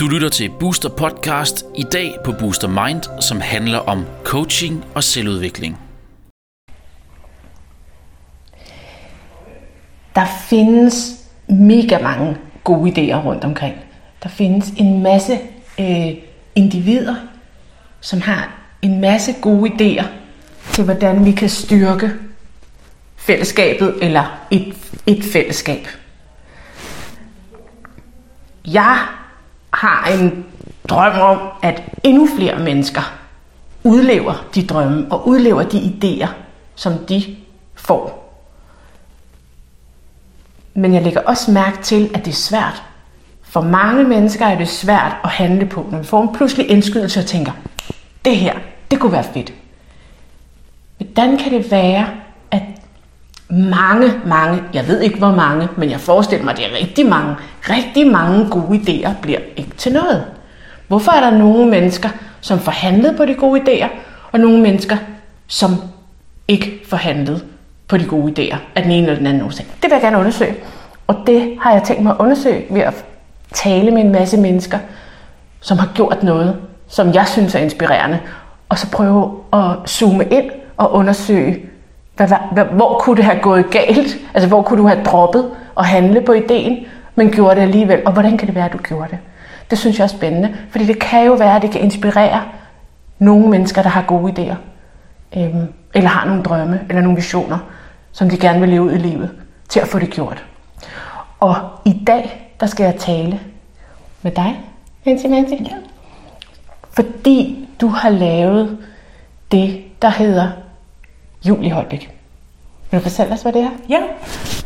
Du lytter til Booster Podcast i dag på Booster Mind, som handler om coaching og selvudvikling. Der findes mega mange gode idéer rundt omkring. Der findes en masse øh, individer, som har en masse gode idéer til, hvordan vi kan styrke fællesskabet eller et, et fællesskab. Jeg har en drøm om, at endnu flere mennesker udlever de drømme og udlever de idéer, som de får. Men jeg lægger også mærke til, at det er svært. For mange mennesker er det svært at handle på, når vi får en pludselig indskydelse og tænker, det her, det kunne være fedt. Hvordan kan det være, mange, mange, jeg ved ikke hvor mange, men jeg forestiller mig, at det er rigtig mange, rigtig mange gode idéer bliver ikke til noget. Hvorfor er der nogle mennesker, som forhandlede på de gode idéer, og nogle mennesker, som ikke forhandlede på de gode idéer af den ene eller den anden årsag? Det vil jeg gerne undersøge. Og det har jeg tænkt mig at undersøge ved at tale med en masse mennesker, som har gjort noget, som jeg synes er inspirerende, og så prøve at zoome ind og undersøge, hvad, hvad, hvor kunne det have gået galt? Altså, hvor kunne du have droppet at handle på ideen, men gjorde det alligevel? Og hvordan kan det være, at du gjorde det? Det synes jeg er spændende, fordi det kan jo være, at det kan inspirere nogle mennesker, der har gode idéer, øhm, eller har nogle drømme, eller nogle visioner, som de gerne vil leve ud i livet, til at få det gjort. Og i dag, der skal jeg tale med dig, Nancy Mancy. Ja. Fordi du har lavet det, der hedder Julie Holbæk. Vil du fortælle os, hvad det er? Ja,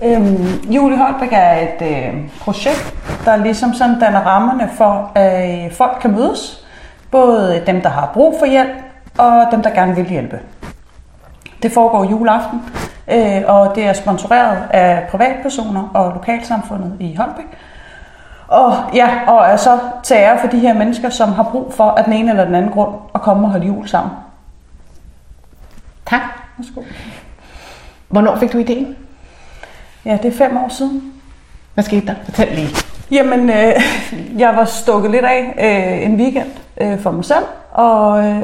øhm, Julie Holbæk er et øh, projekt, der ligesom sådan danner rammerne for, at øh, folk kan mødes. Både dem, der har brug for hjælp, og dem, der gerne vil hjælpe. Det foregår juleaften, øh, og det er sponsoreret af privatpersoner og lokalsamfundet i Holbæk. Og ja, og er så til ære for de her mennesker, som har brug for af den ene eller den anden grund at komme og holde jul sammen. Tak. Værsgo. Hvornår fik du ideen? Ja, det er fem år siden. Hvad skete der? Fortæl lige. Jamen, øh, jeg var stukket lidt af øh, en weekend øh, for mig selv, og, øh,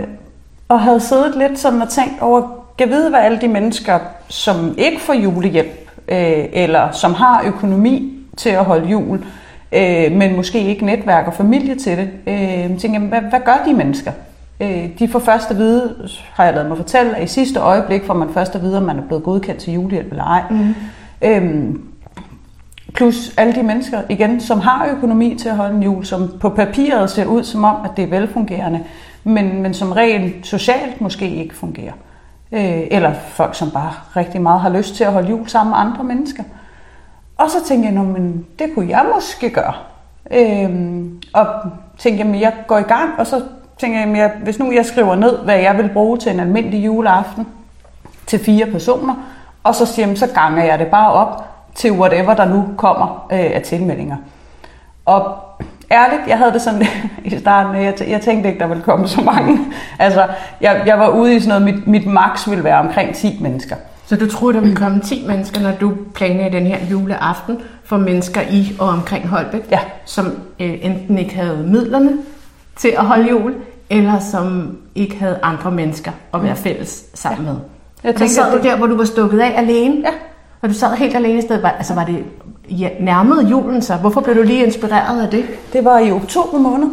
og havde siddet lidt sådan og tænkt over, kan vide, hvad alle de mennesker, som ikke får julehjælp, øh, eller som har økonomi til at holde jul, øh, men måske ikke netværk og familie til det, øh, tænker, hvad, hvad gør de mennesker? Øh, de får først at vide, har jeg lavet mig fortælle, at i sidste øjeblik får man først at vide, om man er blevet godkendt til julehjælp eller ej. Mm. Øhm, plus alle de mennesker, igen, som har økonomi til at holde en jul, som på papiret ser ud som om, at det er velfungerende, men, men som rent socialt måske ikke fungerer. Øh, eller folk, som bare rigtig meget har lyst til at holde jul sammen med andre mennesker. Og så tænkte jeg, men det kunne jeg måske gøre. Øhm, og tænkte, at jeg går i gang, og så tænker jeg, jeg, hvis nu jeg skriver ned, hvad jeg vil bruge til en almindelig juleaften til fire personer, og så siger jeg, så ganger jeg det bare op til whatever, der nu kommer øh, af tilmeldinger. Og ærligt, jeg havde det sådan i starten, jeg, jeg tænkte ikke, der ville komme så mange. Altså, jeg, jeg var ude i sådan noget, mit, mit max ville være omkring 10 mennesker. Så du troede, der ville komme 10 mennesker, når du planlagde den her juleaften for mennesker i og omkring Holbæk, ja. som øh, enten ikke havde midlerne til at holde jul, eller som ikke havde andre mennesker at være mm. fælles sammen med. Jeg tænker, så sad du der, hvor du var stukket af alene? Ja. Og du sad helt alene i stedet. Altså var det ja, nærmede julen så? Hvorfor blev du lige inspireret af det? Det var i oktober måned.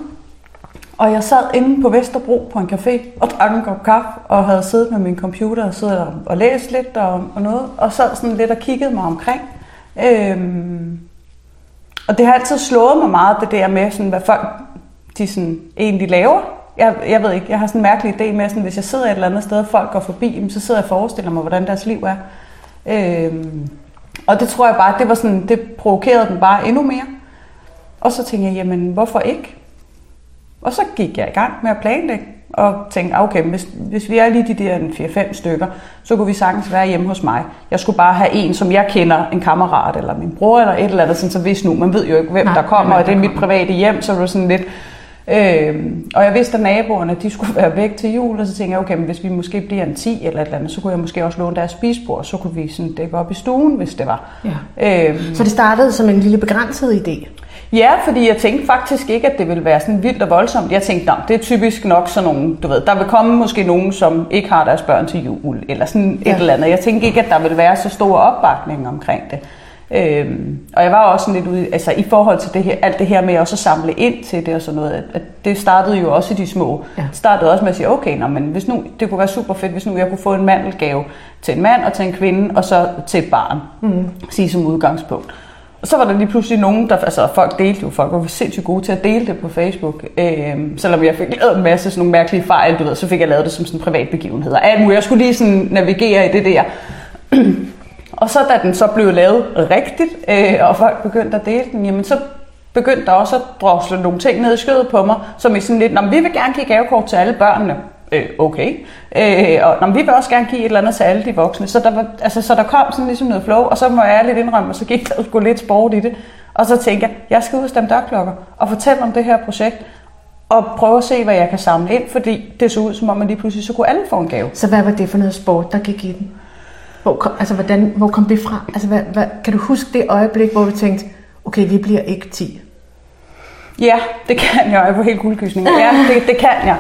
Og jeg sad inde på Vesterbro på en café og drak en kop kaffe, og havde siddet med min computer og siddet og, og læst lidt og, og noget, og sad sådan lidt og kiggede mig omkring. Øhm, og det har altid slået mig meget, det der med, sådan, hvad folk de sådan, egentlig laver. Jeg, jeg ved ikke, jeg har sådan en mærkelig idé med, sådan, hvis jeg sidder et eller andet sted, og folk går forbi, så sidder jeg og forestiller mig, hvordan deres liv er. Øhm, og det tror jeg bare, det var sådan, det provokerede den bare endnu mere. Og så tænkte jeg, jamen hvorfor ikke? Og så gik jeg i gang med at planlægge, og tænkte, ah, okay, hvis, hvis vi er lige de der 4-5 stykker, så kunne vi sagtens være hjemme hos mig. Jeg skulle bare have en, som jeg kender, en kammerat eller min bror eller et eller andet, sådan, så hvis nu, man ved jo ikke, hvem Nej, der kommer, og det er mit private hjem, så er det sådan lidt, Øhm, og jeg vidste, at naboerne de skulle være væk til jul, og så tænkte jeg, okay, men hvis vi måske bliver en 10 eller et eller andet, så kunne jeg måske også låne deres spisbord, så kunne vi sådan dække op i stuen, hvis det var. Ja. Øhm, så det startede som en lille begrænset idé? Ja, fordi jeg tænkte faktisk ikke, at det ville være sådan vildt og voldsomt. Jeg tænkte, det er typisk nok sådan nogle, du ved, der vil komme måske nogen, som ikke har deres børn til jul, eller sådan ja. et eller andet. Jeg tænkte ikke, at der ville være så stor opbakning omkring det. Øhm, og jeg var også sådan lidt ude, altså i forhold til det her, alt det her med også at samle ind til det og sådan noget, at det startede jo også i de små. Ja. startede også med at sige, okay, nå, men hvis nu, det kunne være super fedt, hvis nu jeg kunne få en mandelgave til en mand og til en kvinde, og så til et barn, mm. sige som udgangspunkt. Og så var der lige pludselig nogen, der, altså folk delte jo, folk var sindssygt gode til at dele det på Facebook. Øhm, selvom jeg fik lavet en masse sådan nogle mærkelige fejl, du ved, så fik jeg lavet det som sådan en privat begivenhed. Og alt muligt. Jeg skulle lige sådan navigere i det der. Og så da den så blev lavet rigtigt, øh, og folk begyndte at dele den, jamen så begyndte der også at drosle nogle ting ned i skødet på mig, som i sådan lidt, vi vil gerne give gavekort til alle børnene. Øh, okay. Øh, og når vi vil også gerne give et eller andet til alle de voksne. Så der, var, altså, så der kom sådan ligesom noget flow, og så må jeg lidt indrømme, og så gik der sgu lidt sport i det. Og så tænkte jeg, jeg skal ud og stemme dørklokker og fortælle om det her projekt, og prøve at se, hvad jeg kan samle ind, fordi det så ud, som om man lige pludselig så kunne alle få en gave. Så hvad var det for noget sport, der gik i den? Hvor kom, altså, hvordan, hvor kom det fra? Altså, hvad, hvad, kan du huske det øjeblik, hvor du tænkte, okay, vi bliver ikke 10? Ja, det kan jeg. Jeg var helt guldkysning. Ja, det, det kan jeg.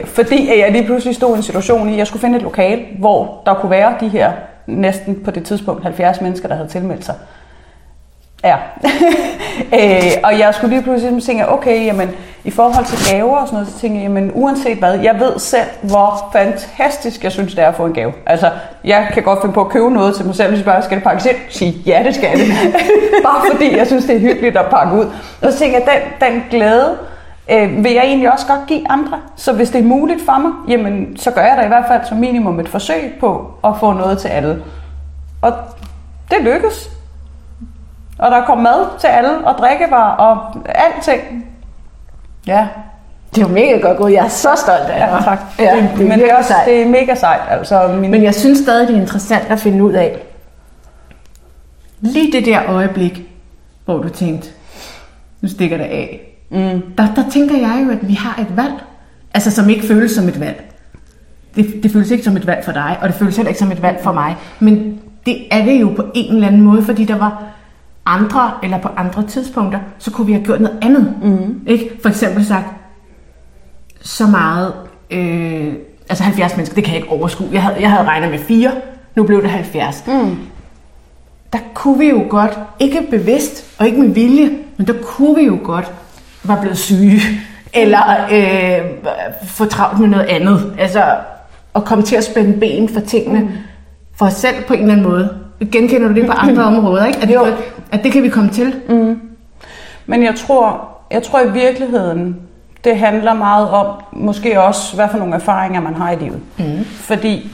Øh, fordi jeg lige pludselig stod i en situation i, jeg skulle finde et lokal, hvor der kunne være de her næsten på det tidspunkt 70 mennesker, der havde tilmeldt sig. Ja. øh, og jeg skulle lige pludselig tænke, okay, jamen, i forhold til gaver og sådan noget, så tænker jeg, jamen, uanset hvad, jeg ved selv, hvor fantastisk jeg synes, det er at få en gave. Altså, jeg kan godt finde på at købe noget til mig selv, hvis jeg bare skal det pakkes ind, sige, ja, det skal det. bare fordi jeg synes, det er hyggeligt at pakke ud. Og så tænker jeg, den, den glæde, øh, vil jeg egentlig også godt give andre. Så hvis det er muligt for mig, jamen, så gør jeg da i hvert fald som minimum et forsøg på at få noget til alle. Og det lykkes. Og der kom mad til alle, og drikkevarer, og alting. Ja. Det er jo mega godt gået. Jeg er så stolt af dig. Ja, tak. Ja, det, det, men det er, også, det er mega sejt. Altså, min... Men jeg synes stadig, det er interessant at finde ud af. Lige det der øjeblik, hvor du tænkte, nu stikker det af. Mm. Der, der tænker jeg jo, at vi har et valg. Altså, som ikke føles som et valg. Det, det føles ikke som et valg for dig, og det føles heller ikke som et valg for mig. Men det er det jo på en eller anden måde, fordi der var andre, eller på andre tidspunkter, så kunne vi have gjort noget andet. Mm. Ikke? For eksempel sagt, så meget, øh, altså 70 mennesker, det kan jeg ikke overskue. Jeg havde, jeg havde regnet med fire, nu blev det 70. Mm. Der kunne vi jo godt, ikke bevidst og ikke med vilje, men der kunne vi jo godt være blevet syge, eller øh, få travlt med noget andet. Altså at komme til at spænde ben for tingene mm. for os selv på en eller anden måde. Genkender du det på andre områder, ikke? At, jo. at det kan vi komme til? Mm. Men jeg tror, jeg tror i virkeligheden, det handler meget om måske også, hvad for nogle erfaringer man har i livet. Mm. Fordi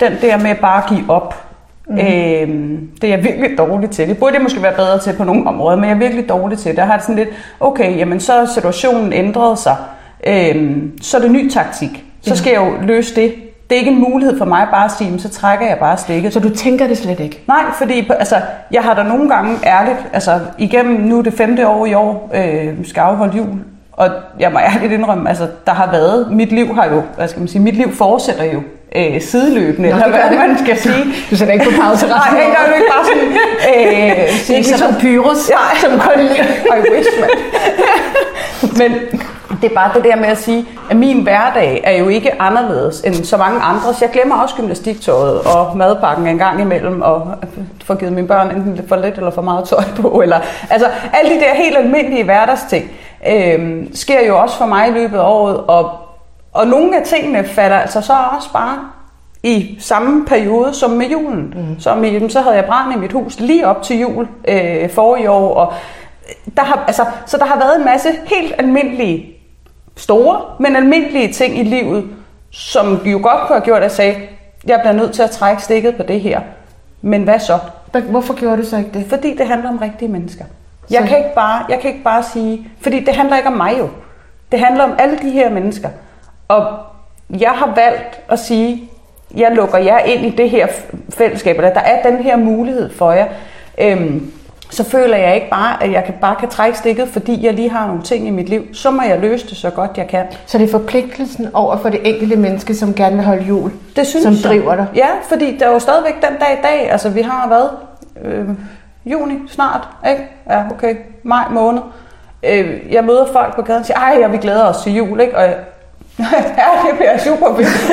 den der med bare at give op, mm. øh, det er jeg virkelig dårlig til. Det burde jeg måske være bedre til på nogle områder, men jeg er virkelig dårlig til det. Jeg har det sådan lidt, okay, jamen så er situationen ændret sig, øh, så er det ny taktik. Så skal jeg jo løse det det er ikke en mulighed for mig bare at sige, så trækker jeg bare stikket. Så du tænker det slet ikke? Nej, fordi altså, jeg har da nogle gange ærligt, altså igennem nu det femte år i år, øh, skal afholde jul, og jeg må ærligt indrømme, altså der har været, mit liv har jo, hvad skal man sige, mit liv fortsætter jo øh, sideløbende, Nå, eller hvad man skal sige. Du sætter ikke på pause resten Nej, er jo ikke bare sådan... Øh, det er ikke sådan pyrus, ja, som kun I wish, man. Men det er bare det der med at sige, at min hverdag er jo ikke anderledes end så mange andre. Så jeg glemmer også gymnastiktøjet og madpakken en gang imellem, og får givet mine børn enten for lidt eller for meget tøj på. Eller, altså alle de der helt almindelige hverdagsting øh, sker jo også for mig i løbet af året, og, og nogle af tingene falder altså så også bare i samme periode som med julen. Mm. Som i, så havde jeg brand i mit hus lige op til jul øh, for i år, og der har, altså, så der har været en masse helt almindelige store, men almindelige ting i livet, som jo godt kunne have gjort, at jeg sagde, jeg bliver nødt til at trække stikket på det her. Men hvad så? Hvorfor gjorde du så ikke det? Fordi det handler om rigtige mennesker. Jeg kan, ikke bare, jeg kan ikke bare sige, fordi det handler ikke om mig jo. Det handler om alle de her mennesker. Og jeg har valgt at sige, jeg lukker jer ind i det her fællesskab, eller der er den her mulighed for jer. Øhm, så føler jeg ikke bare, at jeg kan, bare kan trække stikket, fordi jeg lige har nogle ting i mit liv. Så må jeg løse det så godt jeg kan. Så det er forpligtelsen over for det enkelte menneske, som gerne vil holde jul, Det synes som jeg. driver dig. Ja, fordi der er jo stadigvæk den dag i dag. Altså, vi har været øh, juni snart, ikke? Ja, okay. Maj måned. Øh, jeg møder folk på gaden og siger, ej, jeg vil glæde os til jul, ikke? Og ja, det bliver super fedt.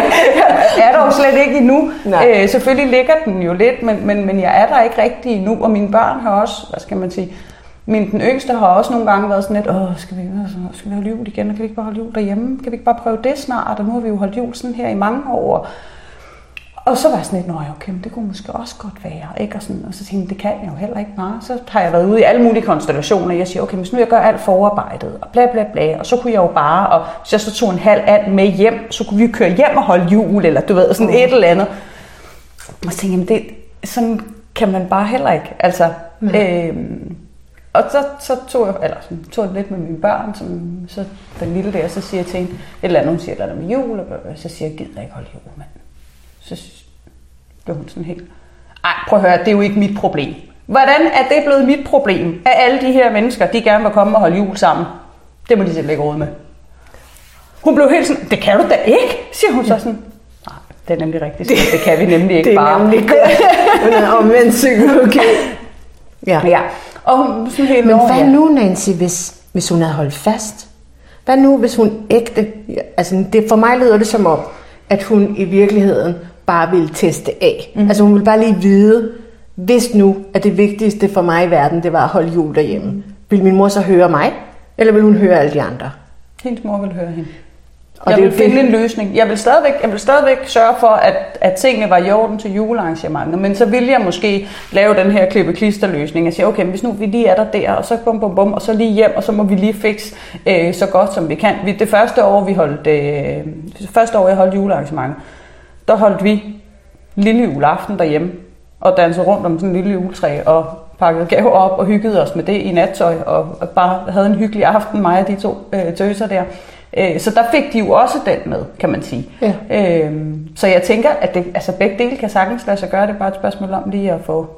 jeg er der jo slet ikke endnu. Nej. Øh, selvfølgelig ligger den jo lidt, men, men, men jeg er der ikke rigtig endnu. Og mine børn har også, hvad skal man sige, min, den yngste har også nogle gange været sådan lidt, åh, skal vi, altså, skal vi holde jul igen, og kan vi ikke bare holde jul derhjemme? Kan vi ikke bare prøve det snart? Og nu har vi jo holdt jul sådan her i mange år. Og så var jeg sådan lidt, nå ja, okay, men det kunne måske også godt være, ikke? Og, sådan, og så tænkte jeg, det kan jeg jo heller ikke bare. Så har jeg været ude i alle mulige konstellationer, jeg siger, okay, hvis nu jeg gør alt forarbejdet, og bla bla bla, og så kunne jeg jo bare, og hvis jeg så tog en halv and med hjem, så kunne vi jo køre hjem og holde jul, eller du ved, sådan et eller andet. Og så tænkte jeg, det, sådan kan man bare heller ikke, altså. Øhm, og så, så tog jeg, eller sådan, tog jeg lidt med mine børn, som, så den lille der, så siger jeg til hende, et eller andet, hun siger et eller andet med jul, og så siger jeg, gider ikke holde jul, mand. Så blev hun sådan helt, ej, prøv at høre, det er jo ikke mit problem. Hvordan er det blevet mit problem, at alle de her mennesker, de gerne vil komme og holde jul sammen? Det må de selv ikke råd med. Hun blev helt sådan, det kan du da ikke, siger hun så sådan. Nej, det er nemlig rigtigt, det, det kan vi nemlig ikke Det er bare. nemlig godt. Men er omvendt psykologi. Ja. Ja, og hun sådan helt Men "Nå, hvad ja." nu, Nancy, hvis, hvis hun havde holdt fast? Hvad nu, hvis hun ægte... Altså, det, for mig lyder det som om, at hun i virkeligheden bare ville teste af. Mm. Altså, hun ville bare lige vide, hvis nu, at det vigtigste for mig i verden, det var at holde jul derhjemme. Mm. Vil min mor så høre mig, eller vil hun høre alle de andre? Hendes mor vil høre hende. Og jeg det vil finde det- en løsning. Jeg vil stadigvæk, jeg vil stadigvæk sørge for, at, at tingene var i orden til julearrangementet, men så vil jeg måske lave den her klippe klister løsning og sige, okay, hvis nu vi lige er der der, og så bum bum bum, og så lige hjem, og så må vi lige fikse øh, så godt som vi kan. Det første år, vi holdt, øh, det første år, jeg holdt julearrangementet, der holdt vi lille juleaften derhjemme, og dansede rundt om sådan en lille juletræ, og pakkede gaver op og hyggede os med det i nattøj, og bare havde en hyggelig aften, mig og de to øh, tøser der. Øh, så der fik de jo også den med, kan man sige. Ja. Øh, så jeg tænker, at det, altså begge dele kan sagtens lade sig gøre. Det er bare et spørgsmål om lige at få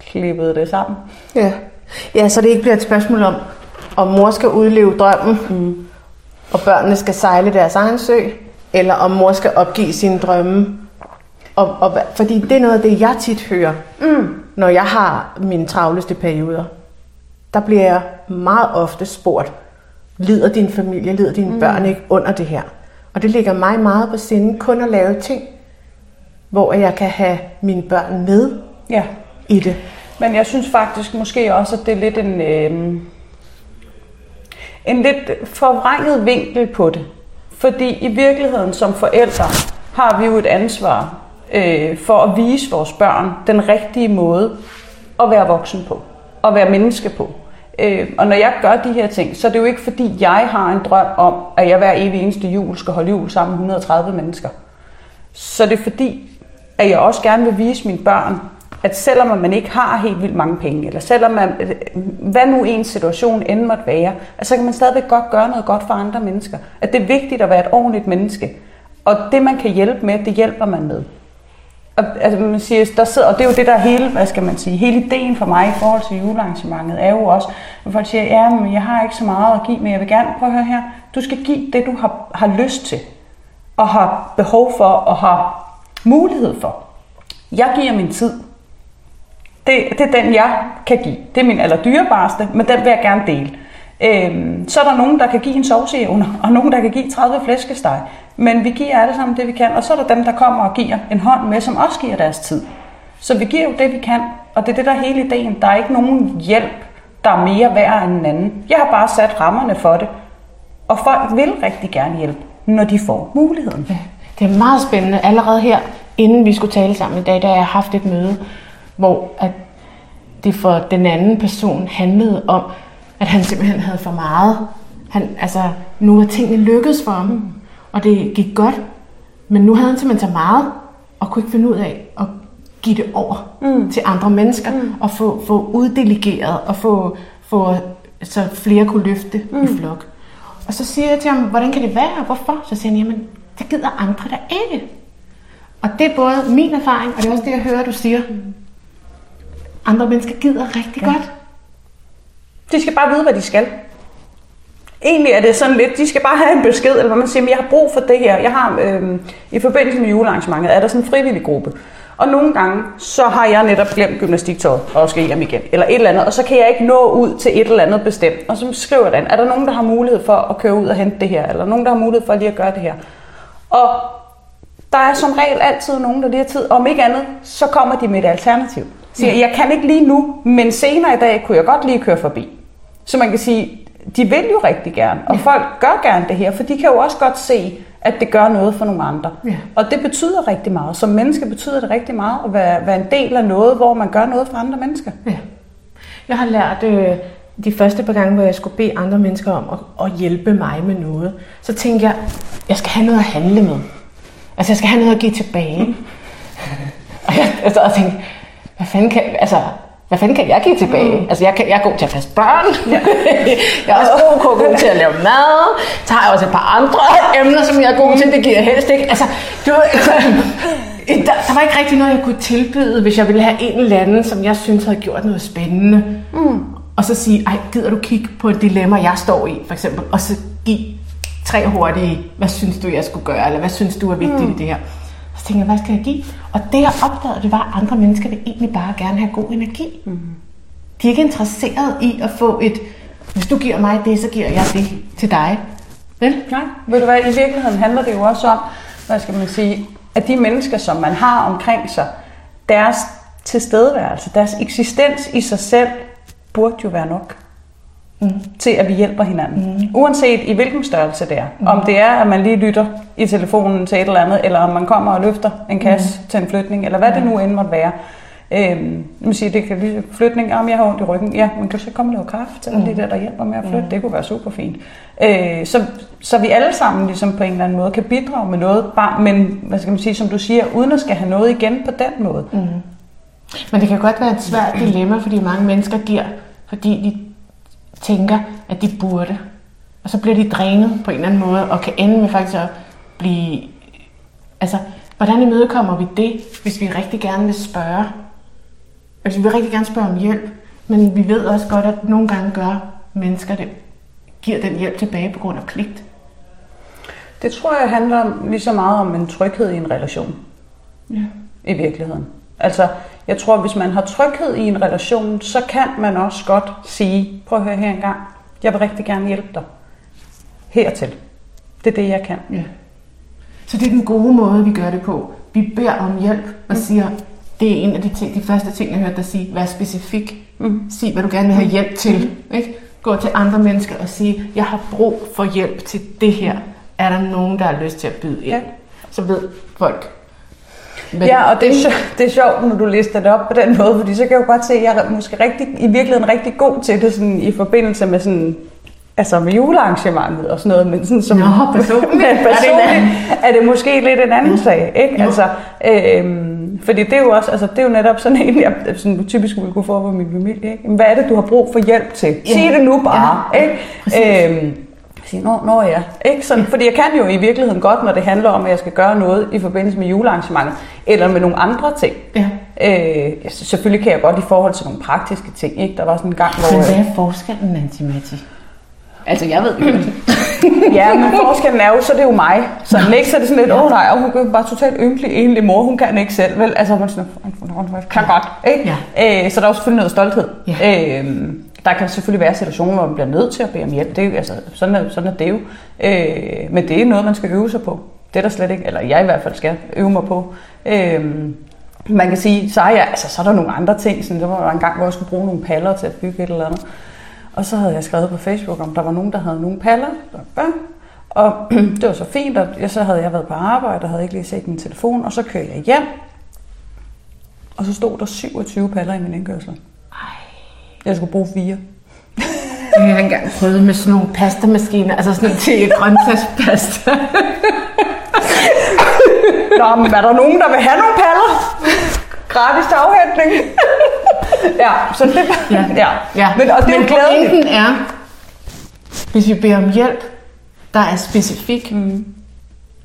klippet det sammen. Ja. ja, så det ikke bliver et spørgsmål om, om mor skal udleve drømmen, mm. og børnene skal sejle deres egen sø, eller om mor skal opgive sine drømme. Og, og, fordi det er noget af det, jeg tit hører, mm. når jeg har mine travleste perioder. Der bliver jeg meget ofte spurgt, lider din familie, lider dine mm. børn ikke under det her? Og det ligger mig meget på sinde kun at lave ting, hvor jeg kan have mine børn med Ja. i det. Men jeg synes faktisk måske også, at det er lidt en, øh, en lidt forvrænget vinkel på det. Fordi i virkeligheden som forældre har vi jo et ansvar øh, for at vise vores børn den rigtige måde at være voksen på. Og være menneske på. Øh, og når jeg gør de her ting, så er det jo ikke fordi jeg har en drøm om, at jeg hver evig eneste jul skal holde jul sammen med 130 mennesker. Så det er fordi, at jeg også gerne vil vise mine børn, at selvom man ikke har helt vildt mange penge, eller selvom man, øh, hvad nu ens situation end måtte være, at så kan man stadigvæk godt gøre noget godt for andre mennesker. At det er vigtigt at være et ordentligt menneske. Og det, man kan hjælpe med, det hjælper man med. Og, altså, man siger, der sidder, og det er jo det, der er hele, hvad skal man sige, hele ideen for mig i forhold til julearrangementet, er jo også, at folk siger, ja, men jeg har ikke så meget at give, men jeg vil gerne, prøve at høre her, du skal give det, du har, har lyst til, og har behov for, og har mulighed for. Jeg giver min tid. Det, det er den, jeg kan give. Det er min allerdyrebareste, men den vil jeg gerne dele. Øhm, så er der nogen, der kan give en sovsejævner, og nogen, der kan give 30 flæskesteg. Men vi giver alle sammen det, vi kan. Og så er der dem, der kommer og giver en hånd med, som også giver deres tid. Så vi giver jo det, vi kan. Og det er det, der er hele ideen. Der er ikke nogen hjælp, der er mere værd end en anden. Jeg har bare sat rammerne for det. Og folk vil rigtig gerne hjælpe, når de får muligheden. Ja, det er meget spændende. Allerede her, inden vi skulle tale sammen i dag, der har haft et møde, hvor at det for den anden person handlede om, at han simpelthen havde for meget. Han, altså, nu var tingene lykkedes for ham, mm. og det gik godt. Men nu havde han simpelthen så meget, og kunne ikke finde ud af at give det over mm. til andre mennesker, mm. og få, få uddelegeret, og få, få så flere kunne løfte mm. i flok. Og så siger jeg til ham, hvordan kan det være, hvorfor? Så siger han, jamen, det gider andre der ikke. Og det er både min erfaring, og det er også det, jeg hører, du siger. Andre mennesker gider rigtig ja. godt. De skal bare vide, hvad de skal. Egentlig er det sådan lidt, de skal bare have en besked, eller hvad man siger, men jeg har brug for det her. Jeg har, øh, i forbindelse med julearrangementet, er der sådan en frivillig gruppe. Og nogle gange, så har jeg netop glemt gymnastiktøjet og skal hjem igen, eller et eller andet, og så kan jeg ikke nå ud til et eller andet bestemt. Og så skriver den, er der nogen, der har mulighed for at køre ud og hente det her, eller nogen, der har mulighed for lige at gøre det her. Og der er som regel altid nogen, der lige har tid. Om ikke andet, så kommer de med et alternativ. Siger, jeg kan ikke lige nu, men senere i dag kunne jeg godt lige køre forbi. Så man kan sige, de vil jo rigtig gerne, og ja. folk gør gerne det her, for de kan jo også godt se, at det gør noget for nogle andre. Ja. Og det betyder rigtig meget. Som menneske betyder det rigtig meget at være, være en del af noget, hvor man gør noget for andre mennesker. Ja. Jeg har lært øh, de første par gange, hvor jeg skulle bede andre mennesker om at, at hjælpe mig med noget, så tænkte jeg, jeg skal have noget at handle med. Altså, jeg skal have noget at give tilbage. Og jeg, sad og tænkte, hvad fanden kan, altså, hvad fanden kan jeg give tilbage? Mm. Altså, jeg, kan, jeg er god til at passe børn. Ja. jeg er også god, god, god til at lave mad. Så har jeg også et par andre emner, som jeg er god til. Det giver jeg helst ikke. Altså, du, altså, der, der var ikke rigtig noget, jeg kunne tilbyde, hvis jeg ville have en eller anden, som jeg synes havde gjort noget spændende. Mm. Og så sige, ej, gider du kigge på et dilemma, jeg står i, for eksempel, og så give tre hurtige, hvad synes du, jeg skulle gøre, eller hvad synes du er vigtigt mm. i det her. Så tænkte jeg, hvad skal jeg give? Og det jeg opdagede, det var, at andre mennesker vil egentlig bare gerne have god energi. Mm. De er ikke interesseret i at få et, hvis du giver mig det, så giver jeg det til dig. Vel? Nej, ved du hvad, i virkeligheden handler det jo også om, hvad skal man sige, at de mennesker, som man har omkring sig, deres tilstedeværelse, deres eksistens i sig selv, burde jo være nok mm. til, at vi hjælper hinanden. Mm. Uanset i hvilken størrelse det er. Mm. Om det er, at man lige lytter i telefonen til et eller andet, eller om man kommer og løfter en kasse mm. til en flytning, eller hvad det nu end måtte være. Øhm, man siger, det kan lige flytning, om jeg har ondt i ryggen. Ja, man kan så komme og lave kaffe til mm. de der, der hjælper med at flytte. Mm. Det kunne være super fint. Øh, så, så vi alle sammen ligesom på en eller anden måde kan bidrage med noget, bare, men hvad skal man sige, som du siger, uden at skal have noget igen på den måde. Mm. Men det kan godt være et svært dilemma, fordi mange mennesker giver, fordi de tænker, at de burde. Og så bliver de drænet på en eller anden måde, og kan ende med faktisk at blive... Altså, hvordan imødekommer vi det, hvis vi rigtig gerne vil spørge? Altså, vi vil rigtig gerne spørge om hjælp, men vi ved også godt, at nogle gange gør mennesker det, giver den hjælp tilbage på grund af pligt. Det tror jeg handler lige så meget om en tryghed i en relation. Ja. I virkeligheden. Altså, jeg tror, hvis man har tryghed i en relation, så kan man også godt sige, prøv at høre her en gang, jeg vil rigtig gerne hjælpe dig. Hertil. Det er det, jeg kan. Ja. Så det er den gode måde, vi gør det på. Vi beder om hjælp og mm. siger, det er en af de, ting, de første ting, jeg hørte dig sige, vær specifik. Mm. Sig, hvad du gerne vil have hjælp til. Mm. Ikke? Gå til andre mennesker og sige, jeg har brug for hjælp til det her. Er der nogen, der har lyst til at byde ind? Ja. Så ved folk, men ja, og det er, sjovt, det er sjovt, når du lister det op på den måde, fordi så kan jeg jo godt se, at jeg er måske rigtig, i virkeligheden rigtig god til det sådan, i forbindelse med sådan altså med julearrangementet og sådan noget, men sådan som Nå, personligt, men personligt er, det måske lidt en anden sag, ikke? Altså, øhm, fordi det er jo også, altså det er jo netop sådan en, jeg sådan typisk ville kunne få på min familie, ikke? Hvad er det, du har brug for hjælp til? Ja. Sig det nu bare, ja, ikke? Ja, øhm, sige, nå, nå ja. Ikke? Sådan, fordi jeg kan jo i virkeligheden godt, når det handler om, at jeg skal gøre noget i forbindelse med julearrangementet, eller med nogle andre ting. Ja. Øh, selvfølgelig kan jeg godt i forhold til nogle praktiske ting. Ikke? Der var sådan en gang, hvor... Men hvad er forskellen, Nancy Matti? Altså, jeg ved det ja, men forskellen er jo, så det er jo mig. Så ikke, så er det sådan lidt, åh oh, nej, hun er bare totalt ynkelig, egentlig mor, hun kan ikke selv, vel? Altså, hun sådan, kan godt, ikke? Ja. Øh, så der er jo selvfølgelig noget stolthed. Ja. Øh, der kan selvfølgelig være situationer, hvor man bliver nødt til at bede om hjælp. Det er, altså, sådan, er, sådan er det jo. Øh, men det er noget, man skal øve sig på. Det er der slet ikke, eller jeg i hvert fald skal øve mig på. Øh, man kan sige, så er, jeg, altså, så er der nogle andre ting. Sådan, der var en gang, hvor jeg skulle bruge nogle paller til at bygge et eller andet. Og så havde jeg skrevet på Facebook, om der var nogen, der havde nogle paller. Og det var så fint, og så havde jeg været på arbejde, og havde ikke lige set min telefon. Og så kører jeg hjem, og så stod der 27 paller i min indkørsel. Jeg skulle bruge fire. Jeg har engang prøvet med sådan nogle pastamaskiner, altså sådan til grøntsagspasta. Nå, men er der nogen, der vil have nogle paller? Gratis til afhentning. ja, så det ja. ja. ja. Men, og det men pointen er, hvis vi beder om hjælp, der er specifik mm.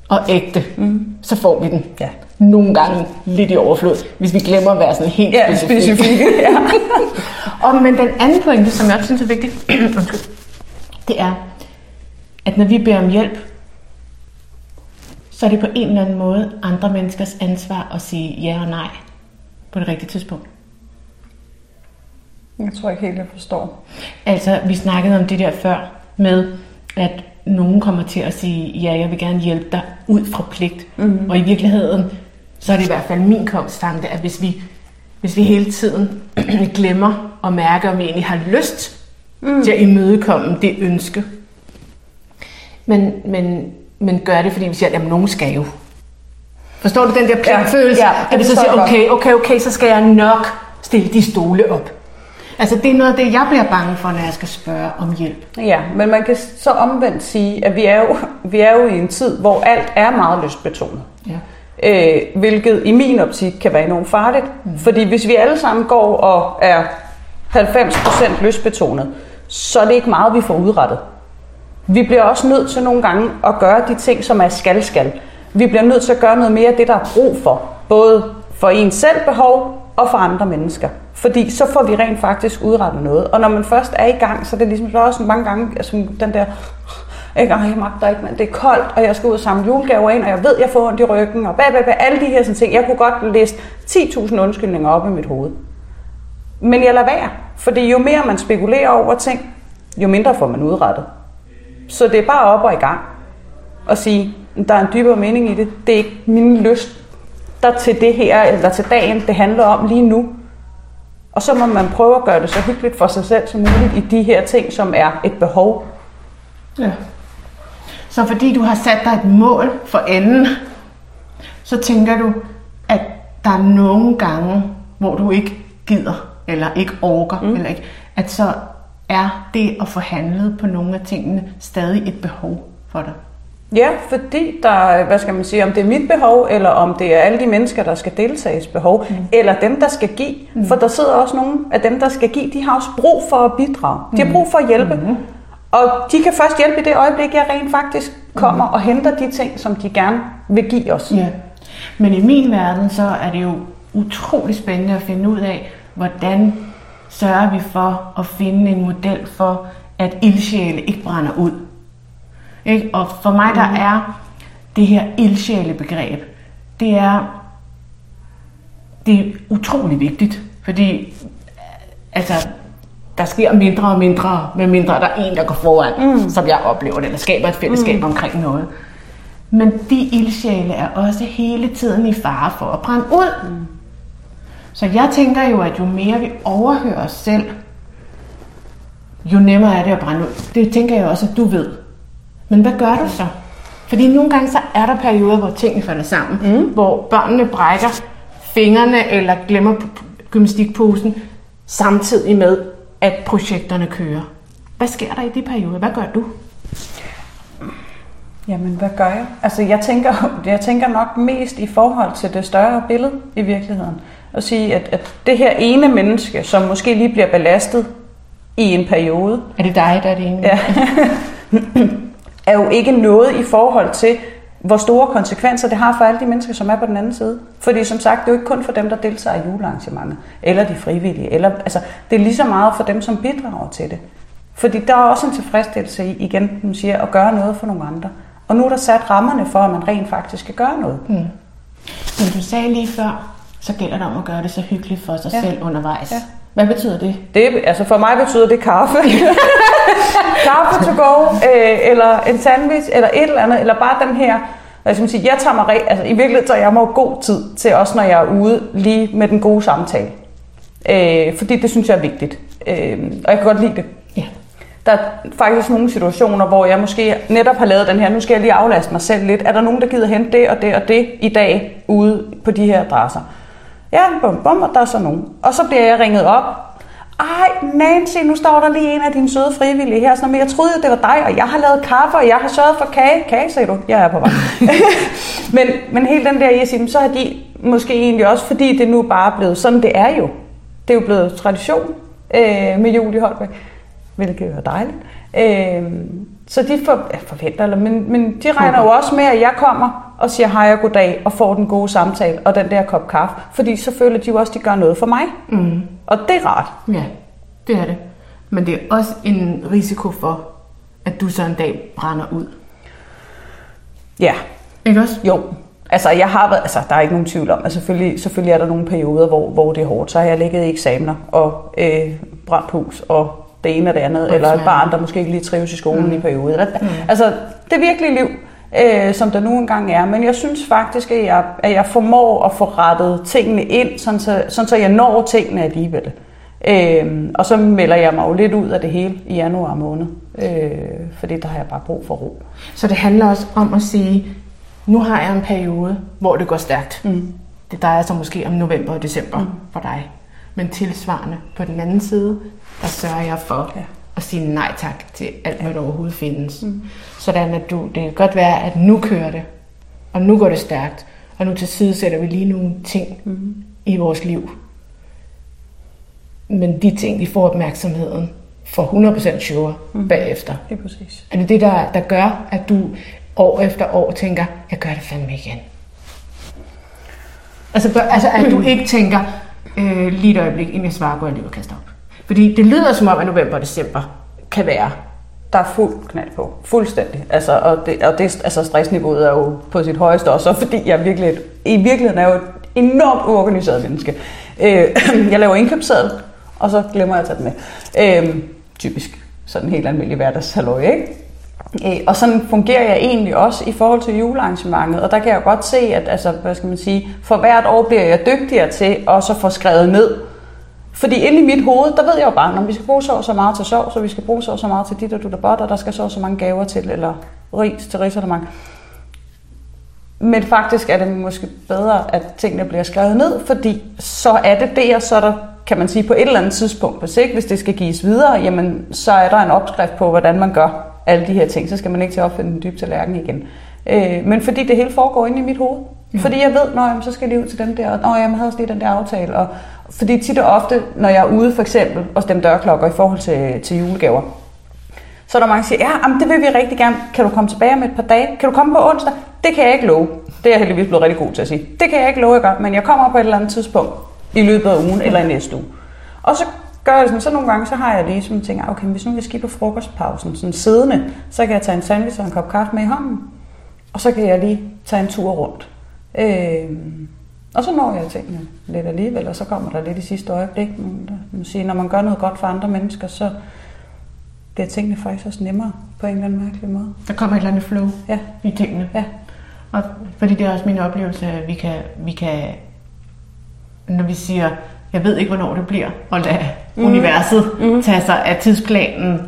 og ægte, mm. så får vi den. Ja. nogle gange lidt i overflod, hvis vi glemmer at være sådan helt Ja, specifikke. Ja. og men den anden pointe, som jeg også synes er vigtig, det er, at når vi beder om hjælp, så er det på en eller anden måde andre menneskers ansvar at sige ja og nej på det rigtige tidspunkt. Jeg tror ikke helt, jeg forstår. Altså, vi snakkede om det der før med, at nogen kommer til at sige, ja, jeg vil gerne hjælpe dig ud fra pligt. Mm-hmm. Og i virkeligheden, så er det i hvert fald min kongstanke, at hvis vi, hvis vi hele tiden glemmer at mærke, om vi egentlig har lyst mm. til at imødekomme det ønske, men, men, men gør det, fordi vi siger, at nogen skal jo. Forstår du den der pligtfølelse? Ja, ja, at vi så siger, okay, okay, okay, så skal jeg nok stille de stole op. Altså det er noget af det, jeg bliver bange for, når jeg skal spørge om hjælp. Ja, men man kan så omvendt sige, at vi er jo, vi er jo i en tid, hvor alt er meget lystbetonet. Ja. Øh, hvilket i min optik kan være enormt farligt. Mm. Fordi hvis vi alle sammen går og er 90% lystbetonet, så er det ikke meget, vi får udrettet. Vi bliver også nødt til nogle gange at gøre de ting, som er skal-skal. Vi bliver nødt til at gøre noget mere af det, der er brug for. Både for ens selv behov og for andre mennesker. Fordi så får vi rent faktisk udrettet noget. Og når man først er i gang, så er det ligesom så også mange gange altså den der, ikke, jeg magter ikke, men det er koldt, og jeg skal ud og samle julegaver ind, og jeg ved, jeg får ondt i ryggen, og bag, bag, bag, alle de her sådan ting. Jeg kunne godt læse 10.000 undskyldninger op i mit hoved. Men jeg lader være, fordi jo mere man spekulerer over ting, jo mindre får man udrettet. Så det er bare op og i gang. Og sige, der er en dybere mening i det. Det er ikke min lyst der til det her, eller til dagen, det handler om lige nu. Og så må man prøve at gøre det så hyggeligt for sig selv som muligt i de her ting, som er et behov. Ja. Så fordi du har sat dig et mål for enden, så tænker du, at der er nogle gange, hvor du ikke gider, eller ikke orker, mm. eller ikke, at så er det at få handlet på nogle af tingene stadig et behov for dig. Ja, fordi der, hvad skal man sige, om det er mit behov, eller om det er alle de mennesker, der skal deltages behov, mm. eller dem, der skal give. Mm. For der sidder også nogle af dem, der skal give, de har også brug for at bidrage. De har brug for at hjælpe. Mm. Og de kan først hjælpe i det øjeblik, jeg rent faktisk kommer mm. og henter de ting, som de gerne vil give os. Ja. Men i min verden, så er det jo utrolig spændende at finde ud af, hvordan sørger vi for at finde en model for, at ildsjæle ikke brænder ud. Ikke? Og for mig, der Mhm. er det her ildsjæle begreb, det er, det er utrolig vigtigt, fordi altså, der sker mindre og mindre, med mindre der er en, der går foran, mm. som jeg oplever det, eller skaber et fællesskab mm. omkring noget. Men de ildsjæle er også hele tiden i fare for at brænde ud. Mm. Så jeg tænker jo, at jo mere vi overhører os selv, jo nemmere er det at brænde ud. Det tænker jeg også, at du ved. Men hvad gør du så? Fordi nogle gange så er der perioder, hvor tingene falder sammen. Mm. Hvor børnene brækker fingrene eller glemmer gymnastikposen, samtidig med, at projekterne kører. Hvad sker der i de perioder? Hvad gør du? Jamen, hvad gør jeg? Altså, jeg tænker, jeg tænker nok mest i forhold til det større billede i virkeligheden. At sige, at, at det her ene menneske, som måske lige bliver belastet i en periode, Er det dig, der er det ene? ja, er jo ikke noget i forhold til, hvor store konsekvenser det har for alle de mennesker, som er på den anden side. Fordi som sagt, det er jo ikke kun for dem, der deltager i julearrangementer, eller de frivillige. Eller, altså, det er lige så meget for dem, som bidrager til det. Fordi der er også en tilfredsstillelse i, igen, man siger, at gøre noget for nogle andre. Og nu er der sat rammerne for, at man rent faktisk skal gøre noget. Mm. Men du sagde lige før, så gælder det om at gøre det så hyggeligt for sig Ja. selv undervejs. Ja. Hvad betyder det? Det, altså for mig betyder det kaffe. kaffe to go, øh, eller en sandwich, eller et eller andet, eller bare den her, hvad skal sige, jeg tager mig, re- altså i virkeligheden tager jeg mig god tid til, også når jeg er ude, lige med den gode samtale. Øh, fordi det synes jeg er vigtigt. Øh, og jeg kan godt lide det. Ja. Der er faktisk nogle situationer, hvor jeg måske netop har lavet den her, nu skal jeg lige aflaste mig selv lidt. Er der nogen, der gider hente det og det og det i dag ude på de her adresser? Ja, bum, bum, og der er så nogen. Og så bliver jeg ringet op. Ej, Nancy, nu står der lige en af dine søde frivillige her. Sådan, men jeg troede jo, det var dig, og jeg har lavet kaffe, og jeg har sørget for kage. Kage, sagde du? Jeg er på vej. men, men helt den der, jeg siger, så har de måske egentlig også, fordi det nu bare er blevet sådan, det er jo. Det er jo blevet tradition øh, med jul i Holbæk, hvilket er dejligt. Øh, Så de for, ja, forventer, eller, men, men de regner jo også med, at jeg kommer og siger hej og goddag og får den gode samtale og den der kop kaffe. Fordi så føler de jo også, at de gør noget for mig. Mm. Og det er rart. Ja, det er det. Men det er også en risiko for, at du så en dag brænder ud. Ja, Ikke også? jo. Altså, jeg har været, altså, der er ikke nogen tvivl om, at selvfølgelig, selvfølgelig er der nogle perioder, hvor, hvor det er hårdt. Så har jeg ligget i eksamener og øh, brændt hus og det ene og det andet, eller et barn, der måske ikke lige trives i skolen mm. i perioder. Mm. Altså, det er virkelig liv, øh, som der nu engang er. Men jeg synes faktisk, at jeg, at jeg formår at få rettet tingene ind, sådan så, sådan så jeg når tingene alligevel. Øh, og så melder jeg mig jo lidt ud af det hele i januar måned, øh, fordi der har jeg bare brug for ro. Så det handler også om at sige, nu har jeg en periode, hvor det går stærkt. Mm. Det drejer sig måske om november og december mm. for dig. Men tilsvarende på den anden side, der sørger jeg for Ja. at sige nej tak til alt, hvad der overhovedet findes. Mm. Sådan at du, det kan godt være, at nu kører det, og nu går det stærkt, og nu tilsidesætter vi lige nogle ting mm. i vores liv. Men de ting, de får opmærksomheden, får 100% sure mm. bagefter. Det er præcis. Er det det, der, der gør, at du år efter år tænker, jeg gør det fandme igen? Altså, altså at du ikke tænker, øh, lige et øjeblik, inden jeg svarer, går jeg lige og kaster op. Fordi det lyder som om, at november og december kan være. Der er fuld knald på. Fuldstændig. Altså, og det, og det, altså stressniveauet er jo på sit højeste også, fordi jeg virkelig, i virkeligheden er jo et enormt uorganiseret menneske. Øh, jeg laver indkøbsseddel, og så glemmer jeg at tage den med. Øh, typisk sådan en helt almindelig hverdagshalløj, ikke? Øh, Og sådan fungerer jeg egentlig også i forhold til julearrangementet, og der kan jeg godt se, at altså, hvad skal man sige, for hvert år bliver jeg dygtigere til også at få skrevet ned. Fordi inde i mit hoved, der ved jeg jo bare, når vi skal bruge så så meget til sov, så vi skal bruge så så meget til dit og du der bot, og der skal så så mange gaver til, eller ris til risalemang. Men faktisk er det måske bedre, at tingene bliver skrevet ned, fordi så er det der, så er der, kan man sige, på et eller andet tidspunkt, hvis ikke, hvis det skal gives videre, jamen, så er der en opskrift på, hvordan man gør alle de her ting. Så skal man ikke til at opfinde den dybe tallerken igen. Øh, men fordi det hele foregår inde i mit hoved. Ja. Fordi jeg ved, når så skal lige ud til dem der, og jeg havde også lige den der aftale. Og, fordi tit og ofte, når jeg er ude for eksempel og stemme dørklokker i forhold til, til julegaver, så er der mange, der siger, ja, jamen, det vil vi rigtig gerne. Kan du komme tilbage om et par dage? Kan du komme på onsdag? Det kan jeg ikke love. Det er jeg heldigvis blevet rigtig god til at sige. Det kan jeg ikke love, jeg gør, men jeg kommer på et eller andet tidspunkt i løbet af ugen eller i næste uge. Og så gør jeg sådan, så nogle gange, så har jeg lige sådan tænker, ah, okay, hvis nu vi skal på frokostpausen, sådan siddende, så kan jeg tage en sandwich og en kop kaffe med i hånden, og så kan jeg lige tage en tur rundt. Øh, og så når jeg tingene lidt alligevel, og så kommer der lidt i sidste øjeblik. Men man siger, når man gør noget godt for andre mennesker, så bliver tingene faktisk også nemmere på en eller anden mærkelig måde. Der kommer et eller andet flow Ja, i tingene. ja. Og fordi det er også min oplevelse, at vi kan, vi kan når vi siger, jeg ved ikke, hvornår det bliver, og lade mm. universet mm. tage sig af tidsplanen,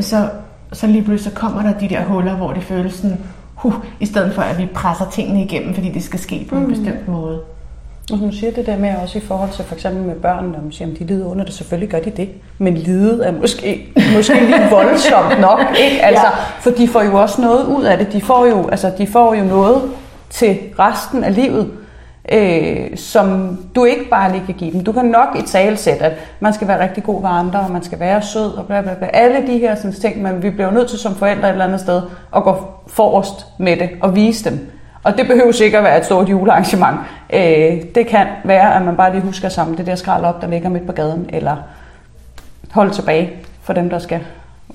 så, så lige pludselig så kommer der de der huller, hvor det føles sådan, huh, i stedet for at vi presser tingene igennem, fordi det skal ske på en bestemt måde. Og som du siger det der med også i forhold til for eksempel med børn, når man siger, at de lider under det, selvfølgelig gør de det. Men lidet er måske, måske lidt voldsomt nok, ikke? Altså, ja. For de får jo også noget ud af det. De får jo, altså, de får jo noget til resten af livet, øh, som du ikke bare lige kan give dem. Du kan nok i talsæt, at man skal være rigtig god ved andre, og man skal være sød, og bla bla bla. Alle de her sådan, ting, men vi bliver nødt til som forældre et eller andet sted at gå forrest med det og vise dem. Og det behøver sikkert at være et stort julearrangement. Øh, det kan være, at man bare lige husker sammen det der skrald op, der ligger midt på gaden, eller holde tilbage for dem, der skal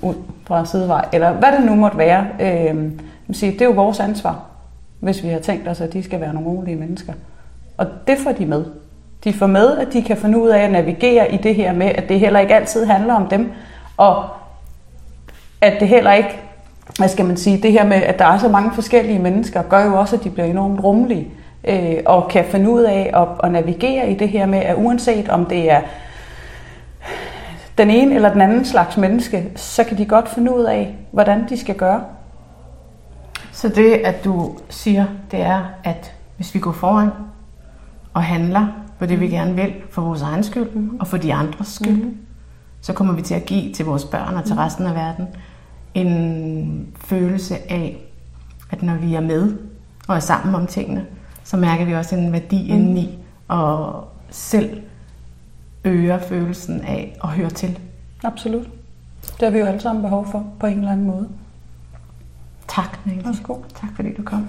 ud fra sidevej, eller hvad det nu måtte være. Øh, det er jo vores ansvar, hvis vi har tænkt os, at de skal være nogle ordentlige mennesker. Og det får de med. De får med, at de kan finde ud af at navigere i det her med, at det heller ikke altid handler om dem, og at det heller ikke, hvad skal man sige, det her med, at der er så mange forskellige mennesker, gør jo også, at de bliver enormt rummelige, øh, og kan finde ud af at, at navigere i det her med, at uanset om det er den ene eller den anden slags menneske, så kan de godt finde ud af, hvordan de skal gøre. Så det, at du siger, det er, at hvis vi går foran og handler på det, vi gerne vil, for vores egen skyld og for de andres skyld, mm. så kommer vi til at give til vores børn og til resten af verden en følelse af, at når vi er med og er sammen om tingene, så mærker vi også en værdi mm. indeni og selv øger følelsen af at høre til. Absolut. Det har vi jo alle sammen behov for, på en eller anden måde. Tak, Nancy. Værsgo. Tak fordi du kom.